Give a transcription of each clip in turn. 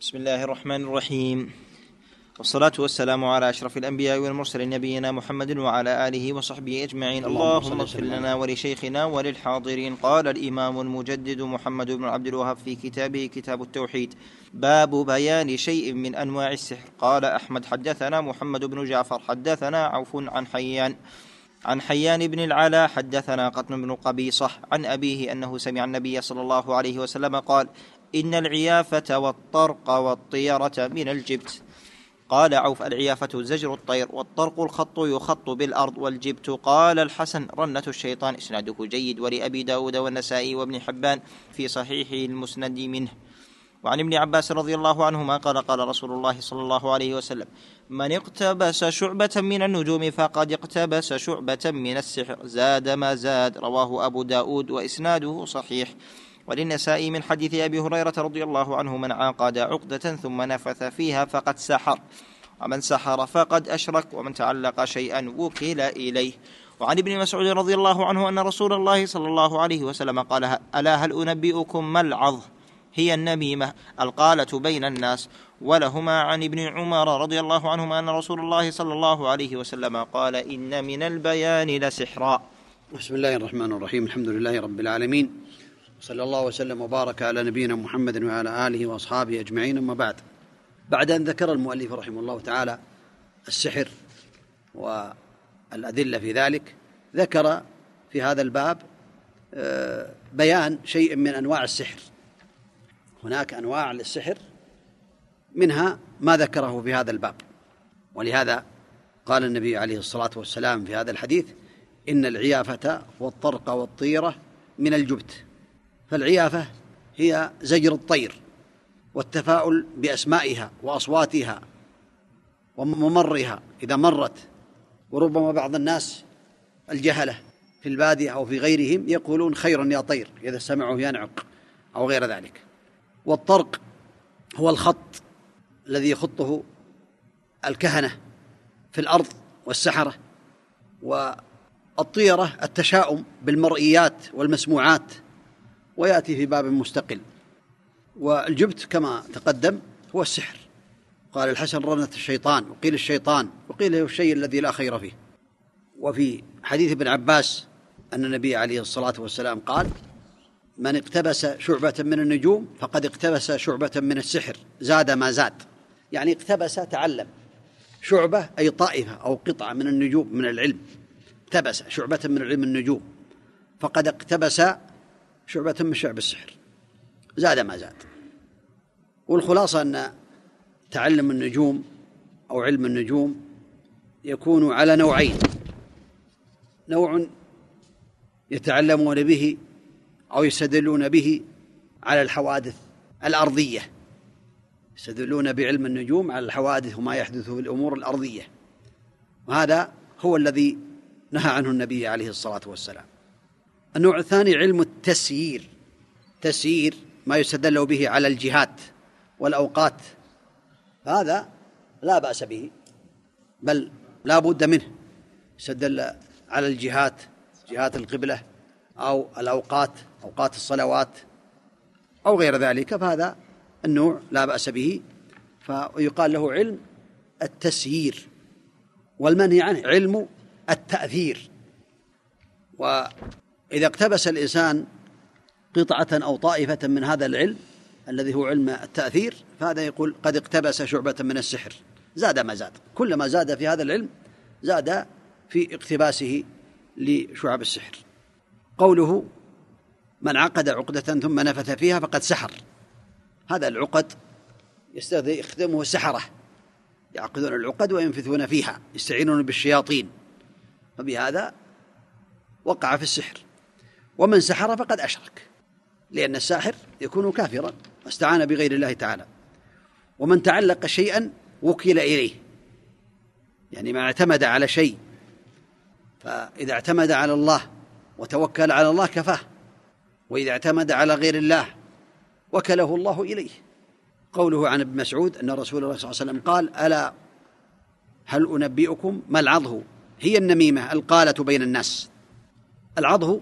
بسم الله الرحمن الرحيم. والصلاة والسلام على أشرف الأنبياء والمرسلين نبينا محمد وعلى آله وصحبه أجمعين. اللهم اغفر لنا ولشيخنا وللحاضرين. قال الإمام المجدد محمد بن عبد الوهاب في كتابه كتاب التوحيد باب بيان شيء من أنواع السحر. قال أحمد حدثنا محمد بن جعفر حدثنا عوف عن حيان عن حيان بن العلا حدثنا قطن بن قبيصة عن أبيه أنه سمع النبي صلى الله عليه وسلم قال إن العيافة والطرق والطيرة من الجبت. قال عوف العيافة زجر الطير والطرق الخط يخط بالأرض والجبت. قال الحسن رنة الشيطان. إسناده جيد ولأبي داود والنسائي وابن حبان في صحيح المسند منه. وعن ابن عباس رضي الله عنهما قال قال رسول الله صلى الله عليه وسلم من اقتبس شعبة من النجوم فقد اقتبس شعبة من السحر. زاد ما زاد رواه أبو داود وإسناده صحيح. وللنسائي من حديث أبي هريرة رضي الله عنه من عقد عقدة ثم نفث فيها فقد سحر ومن سحر فقد أشرك ومن تعلق شيئا وكل إليه. وعن ابن مسعود رضي الله عنه أن رسول الله صلى الله عليه وسلم قال ألا هل أنبئكم ما العظ هي النميمة القالة بين الناس. ولهما عن ابن عمر رضي الله عنهما أن رسول الله صلى الله عليه وسلم قال إن من البيان لسحرا بسم الله الرحمن الرحيم الحمد لله رب العالمين. صلى الله وسلم وبارك على نبينا محمد وعلى آله وأصحابه أجمعين أما بعد. بعد أن ذكر المؤلف رحمه الله تعالى السحر والأدلة في ذلك ذكر في هذا الباب آه، بيان شيء من أنواع السحر. هناك أنواع للسحر منها ما ذكره في هذا الباب. ولهذا قال النبي عليه الصلاة والسلام في هذا الحديث إن العيافة والطرق والطيرة من الجبت. فالعيافة هي زجر الطير والتفاؤل بأسمائها وأصواتها وممرها. إذا مرت وربما بعض الناس الجهلة في البادية أو في غيرهم يقولون خيرا يا طير إذا سمعه ينعق أو غير ذلك. والطرق هو الخط الذي يخطه الكهنة في الأرض والسحرة والطيرة التشاؤم بالمرئيات والمسموعات ويأتي في باب مستقل. والجبت كما تقدم هو السحر. قال الحسن رنة الشيطان وقيل الشيطان وقيل هو الشيء الذي لا خير فيه. وفي حديث ابن عباس أن النبي عليه الصلاة والسلام قال من اقتبس شعبة من النجوم فقد اقتبس شعبة من السحر زاد ما زاد. يعني اقتبس تعلم. شعبة أي طائفة أو قطعة من النجوم من العلم. اقتبس شعبة من علم النجوم. فقد اقتبس شعبة من شعب السحر. زاد ما زاد. والخلاصة أن تعلم النجوم أو علم النجوم يكون على نوعين. نوع يتعلمون به أو يستدلون به على الحوادث الأرضية. يستدلون بعلم النجوم على الحوادث وما يحدث في الأمور الأرضية. وهذا هو الذي نهى عنه النبي عليه الصلاة والسلام. النوع الثاني علم التسيير. تسيير ما يستدل به على الجهات والأوقات. هذا لا بأس به بل لا بد منه. يستدل على الجهات جهات القبلة أو الأوقات أوقات الصلوات أو غير ذلك فهذا النوع لا بأس به. فيقال له علم التسيير والمنهي عنه علم التأثير. وإذا اقتبس الإنسان قطعة أو طائفة من هذا العلم الذي هو علم التأثير فهذا يقول قد اقتبس شعبة من السحر. زاد ما زاد. كلما زاد في هذا العلم زاد في اقتباسه لشعب السحر. قوله من عقد عقدة ثم نفث فيها فقد سحر هذا العقد يستخدمه السحرة. يعقدون العقد وينفثون فيها يستعينون بالشياطين. فبهذا وقع في السحر. ومن سحر فقد أشرك لأن الساحر يكون كافرا واستعان بغير الله تعالى. ومن تعلق شيئا وكل إليه. يعني ما اعتمد على شيء فإذا اعتمد على الله وتوكل على الله كفاه وإذا اعتمد على غير الله وكله الله إليه. قوله عن ابن مسعود أن رسول الله صلى الله عليه وسلم قال ألا هل أنبئكم ما العضه؟ هي النميمة القالة بين الناس. العضه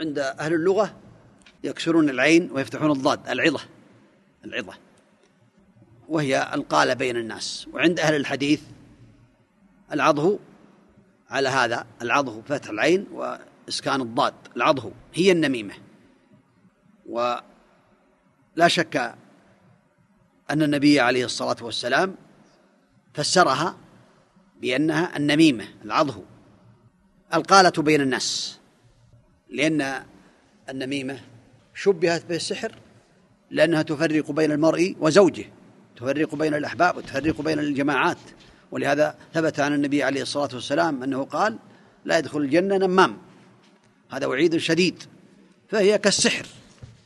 عند أهل اللغة يكسرون العين ويفتحون الضاد العظة العظة. وهي القالة بين الناس. وعند أهل الحديث العضه على هذا العضه فتح العين وإسكان الضاد العضه هي النميمة. ولا شك أن النبي عليه الصلاة والسلام فسرها بأنها النميمة العضه القالة بين الناس. لأن النميمة شبهت بالسحر لأنها تفرق بين المرء وزوجه تفرق بين الأحباب وتفرق بين الجماعات. ولهذا ثبت عن النبي عليه الصلاة والسلام أنه قال لا يدخل الجنة نمام. هذا وعيد شديد. فهي كالسحر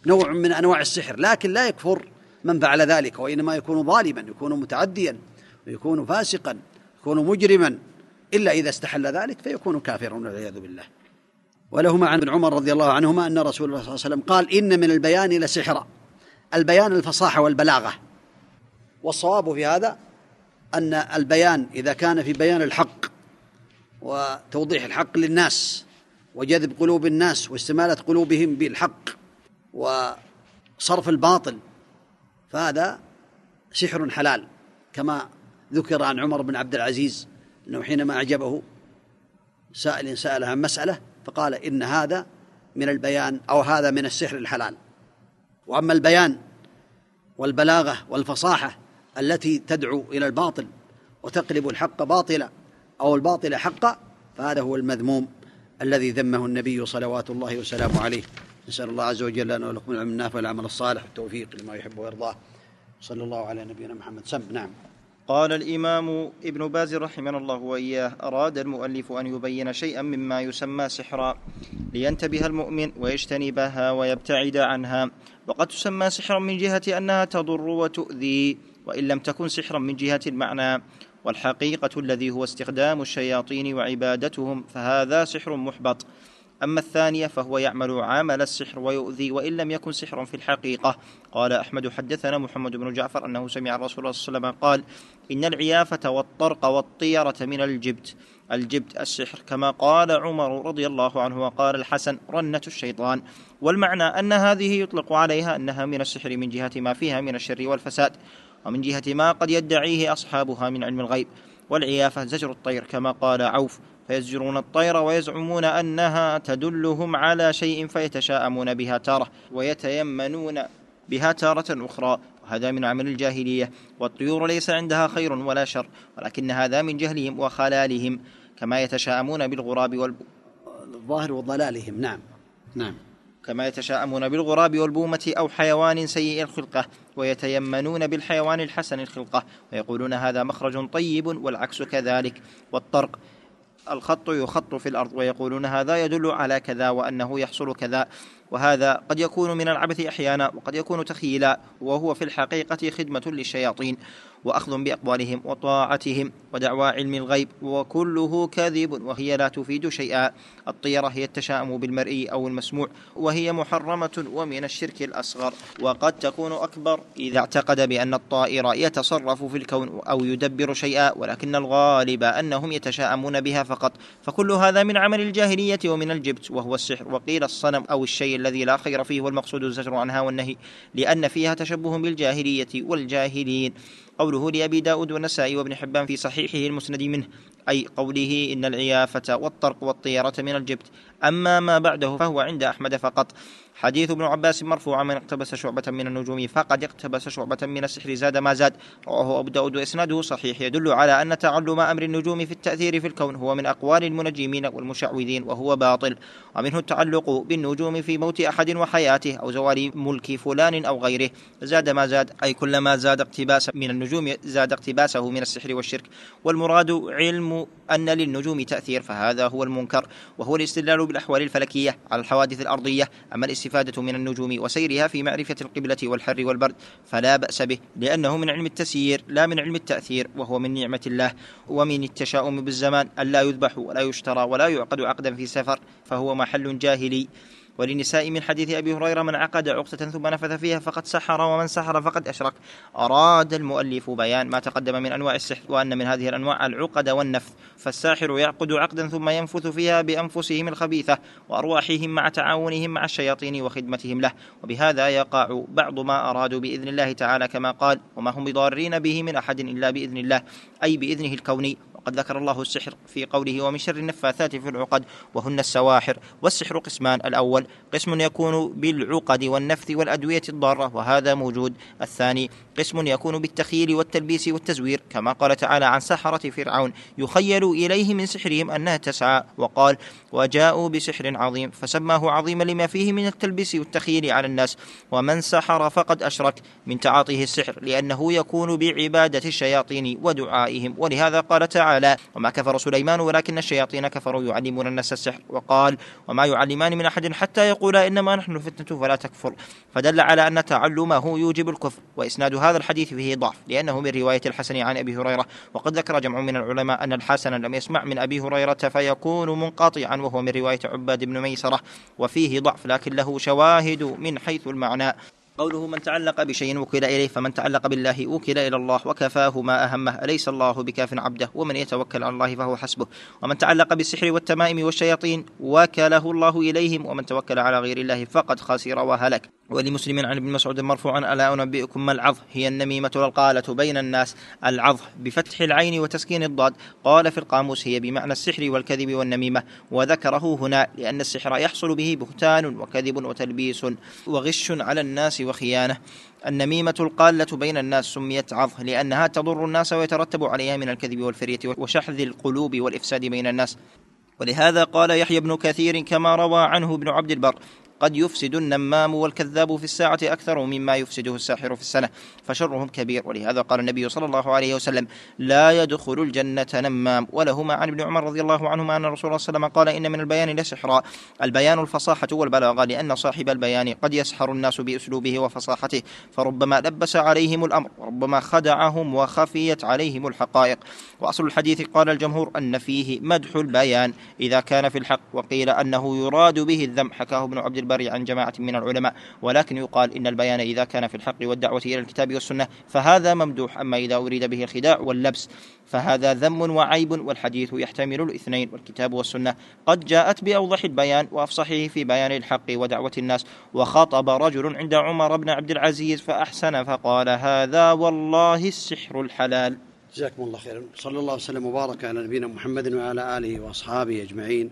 نوع من أنواع السحر لكن لا يكفر من فعل ذلك وإنما يكون ظالما يكون متعديا ويكون فاسقا يكون مجرما. إلا إذا استحل ذلك فيكون كافرا والعياذ بالله. ولهما عن ابن عمر رضي الله عنهما أن رسول الله صلى الله عليه وسلم قال إن من البيان لسحرا البيان الفصاحة والبلاغة. والصواب في هذا أن البيان إذا كان في بيان الحق وتوضيح الحق للناس وجذب قلوب الناس واستمالة قلوبهم بالحق وصرف الباطل فهذا سحر حلال كما ذكر عن عمر بن عبد العزيز أنه حينما أعجبه سائل سأله عن مسألة فقال إن هذا من البيان أو هذا من السحر الحلال. وأما البيان والبلاغة والفصاحة التي تدعو إلى الباطل وتقلب الحق باطلا أو الباطل حقا فهذا هو المذموم الذي ذمه النبي صلوات الله وسلامه عليه. نسأل الله عز وجل أن ولكم العلم النافع والعمل الصالح والتوفيق لما يحب ويرضاه. صلى الله على نبينا محمد. سم نعم. قال الإمام ابن باز رحمه الله وإياه أراد المؤلف أن يبين شيئا مما يسمى سحرا لينتبه المؤمن ويجتنبها ويبتعد عنها. وقد تسمى سحرا من جهة أنها تضر وتؤذي وإن لم تكن سحرا من جهة المعنى. والحقيقة الذي هو استخدام الشياطين وعبادتهم فهذا سحر محبط. أما الثانية فهو يعمل عمل السحر ويؤذي وإن لم يكن سحرا في الحقيقة. قال أحمد حدثنا محمد بن جعفر أنه سمع الرسول صلى الله عليه وسلم قال إن العيافة والطرق والطيرة من الجبت. الجبت السحر كما قال عمر رضي الله عنه وقال الحسن رنة الشيطان. والمعنى أن هذه يطلق عليها أنها من السحر من جهة ما فيها من الشر والفساد ومن جهة ما قد يدعيه أصحابها من علم الغيب. والعيافة زجر الطير كما قال عوف. فيزجرون الطير ويزعمون أنها تدلهم على شيء فيتشاءمون بها تارة ويتيمنون بها تارة أخرى. وهذا من عمل الجاهلية. والطيور ليس عندها خير ولا شر ولكن هذا من جهلهم وضلالهم كما يتشاءمون بالغراب وال الظاهر وضلالهم. نعم. نعم. كما يتشاءمون بالغراب والبومة أو حيوان سيء الخلقة ويتيمنون بالحيوان الحسن الخلقة ويقولون هذا مخرج طيب والعكس كذلك. والطرق الخط يخط في الأرض ويقولون هذا يدل على كذا وأنه يحصل كذا وهذا قد يكون من العبث أحيانا وقد يكون تخيلا وهو في الحقيقة خدمة للشياطين. وأخذ بأقوالهم وطاعتهم ودعوى علم الغيب وكله كاذب وهي لا تفيد شيئا. الطيرة هي التشاؤم بالمرئي أو المسموع وهي محرمة ومن الشرك الأصغر. وقد تكون أكبر إذا اعتقد بأن الطائر يتصرف في الكون أو يدبر شيئا ولكن الغالب أنهم يتشاءمون بها فقط. فكل هذا من عمل الجاهلية ومن الجبت وهو السحر. وقيل الصنم أو الشيء الذي لا خير فيه والمقصود الزجر عنها والنهي لأن فيها تشبه بالجاهلية والجاهلين. قوله لأبي داود والنسائي وابن حبان في صحيحه المسند منه. أي قوله إن العيافة والطرق والطيرة من الجبت. أما ما بعده فهو عند أحمد فقط. حديث ابن عباس مرفوعا من اقتبس شعبة من النجوم فقد اقتبس شعبة من السحر زاد ما زاد. رواه أبو داود وإسناده صحيح. يدل على أن تعلم أمر النجوم في التأثير في الكون هو من أقوال المنجمين والمشعوذين وهو باطل. ومنه التعلق بالنجوم في موت أحد وحياته أو زوال ملك فلان أو غيره. زاد ما زاد أي كلما زاد اقتباس من النجوم زاد اقتباسه من السحر والشرك. والمراد علم أن للنجوم تأثير فهذا هو المنكر وهو الاستدلال بالأحوال الفلكية على الحوادث الأرضية. أما الاستفادة من النجوم وسيرها في معرفة القبلة والحر والبرد فلا بأس به لأنه من علم التسيير لا من علم التأثير وهو من نعمة الله. ومن التشاؤم بالزمان ألا يذبح ولا يشترى ولا يعقد عقدا في سفر فهو محل جاهلي. وللنساء من حديث أبي هريرة من عقد عقدة ثم نفث فيها فقد سحر ومن سحر فقد أشرك. أراد المؤلف بيان ما تقدم من أنواع السحر وأن من هذه الأنواع العقد والنفث. فالساحر يعقد عقدا ثم ينفث فيها بأنفسهم الخبيثة وأرواحهم مع تعاونهم مع الشياطين وخدمتهم له. وبهذا يقع بعض ما أرادوا بإذن الله تعالى كما قال وما هم بضارين به من أحد إلا بإذن الله. أي بإذنه الكوني. وقد ذكر الله السحر في قوله ومن شر النفاثات في العقد وهن السواحر والسحر قسمان. الأول قسم يكون بالعقد والنفث والأدوية الضارة وهذا موجود. الثاني قسم يكون بالتخييل والتلبيس والتزوير كما قال تعالى عن سحرة فرعون يخيل إليه من سحرهم أنها تسعى وقال وجاءوا بسحر عظيم فسماه عظيما لما فيه من التلبيس والتخييل على الناس. ومن سحر فقد أشرك من تعاطيه السحر لأنه يكون بعبادة الشياطين ودعائهم. ولهذا قال تعالى وما كفر سليمان ولكن الشياطين كفروا يعلمون الناس السحر وقال وما يعلمان من أحد حتى يقولا إنما نحن فتنة فلا تكفر فدل على أن تعلمه يوجب الكفر وإسناد هذا الحديث فيه ضعف لأنه من رواية الحسن عن أبي هريرة وقد ذكر جمع من العلماء أن الحسن لم يسمع من أبي هريرة فيكون منقطعا وهو من رواية عباد بن ميسرة وفيه ضعف لكن له شواهد من حيث المعنى قوله من تعلق بشيء وكل إليه فمن تعلق بالله وكل إلى الله وكفاه ما أهمه أليس الله بكاف عبده؟ ومن يتوكل على الله فهو حسبه. ومن تعلق بالسحر والتمائم والشياطين وكله الله إليهم ومن توكل على غير الله فقد خسر وهلك. ولمسلم عن ابن مسعود مرفوعا ألا أنبئكم ما العظ؟ هي النميمة والقالة بين الناس العظ بفتح العين وتسكين الضاد. قال في القاموس هي بمعنى السحر والكذب والنميمة. وذكره هنا لأن السحر يحصل به بهتان وكذب وتلبيس وغش على الناس وخيانة. النميمة القالة بين الناس سميت عظ لأنها تضر الناس ويترتب عليها من الكذب والفرية وشحذ القلوب والإفساد بين الناس. ولهذا قال يحيى بن كثير كما روى عنه ابن عبد البر قد يفسد النمام والكذاب في الساعة أكثر مما يفسده الساحر في السنة فشرهم كبير. ولهذا قال النبي صلى الله عليه وسلم لا يدخل الجنة نمام. ولهما عن ابن عمر رضي الله عنهما أن الرسول صلى الله عليه وسلم قال إن من البيان لسحرا البيان الفصاحة والبلاغة لأن صاحب البيان قد يسحر الناس بأسلوبه وفصاحته فربما لبس عليهم الأمر وربما خدعهم وخفيت عليهم الحقائق. وأصل الحديث قال الجمهور أن فيه مدح البيان إذا كان في الحق وقيل أنه يراد به الذم. حكاه ابن عبد عن جماعة من العلماء ولكن يقال إن البيان إذا كان في الحق والدعوة إلى الكتاب والسنة فهذا ممدوح أما إذا أريد به الخداع واللبس فهذا ذم وعيب والحديث يحتمل الاثنين والكتاب والسنة قد جاءت بأوضح البيان وأفصحه في بيان الحق ودعوة الناس وخاطب رجل عند عمر بن عبد العزيز فأحسن فقال هذا والله السحر الحلال. جزاكم الله خيرا. صلى الله وسلم وبارك على نبينا محمد وعلى آله وأصحابه أجمعين.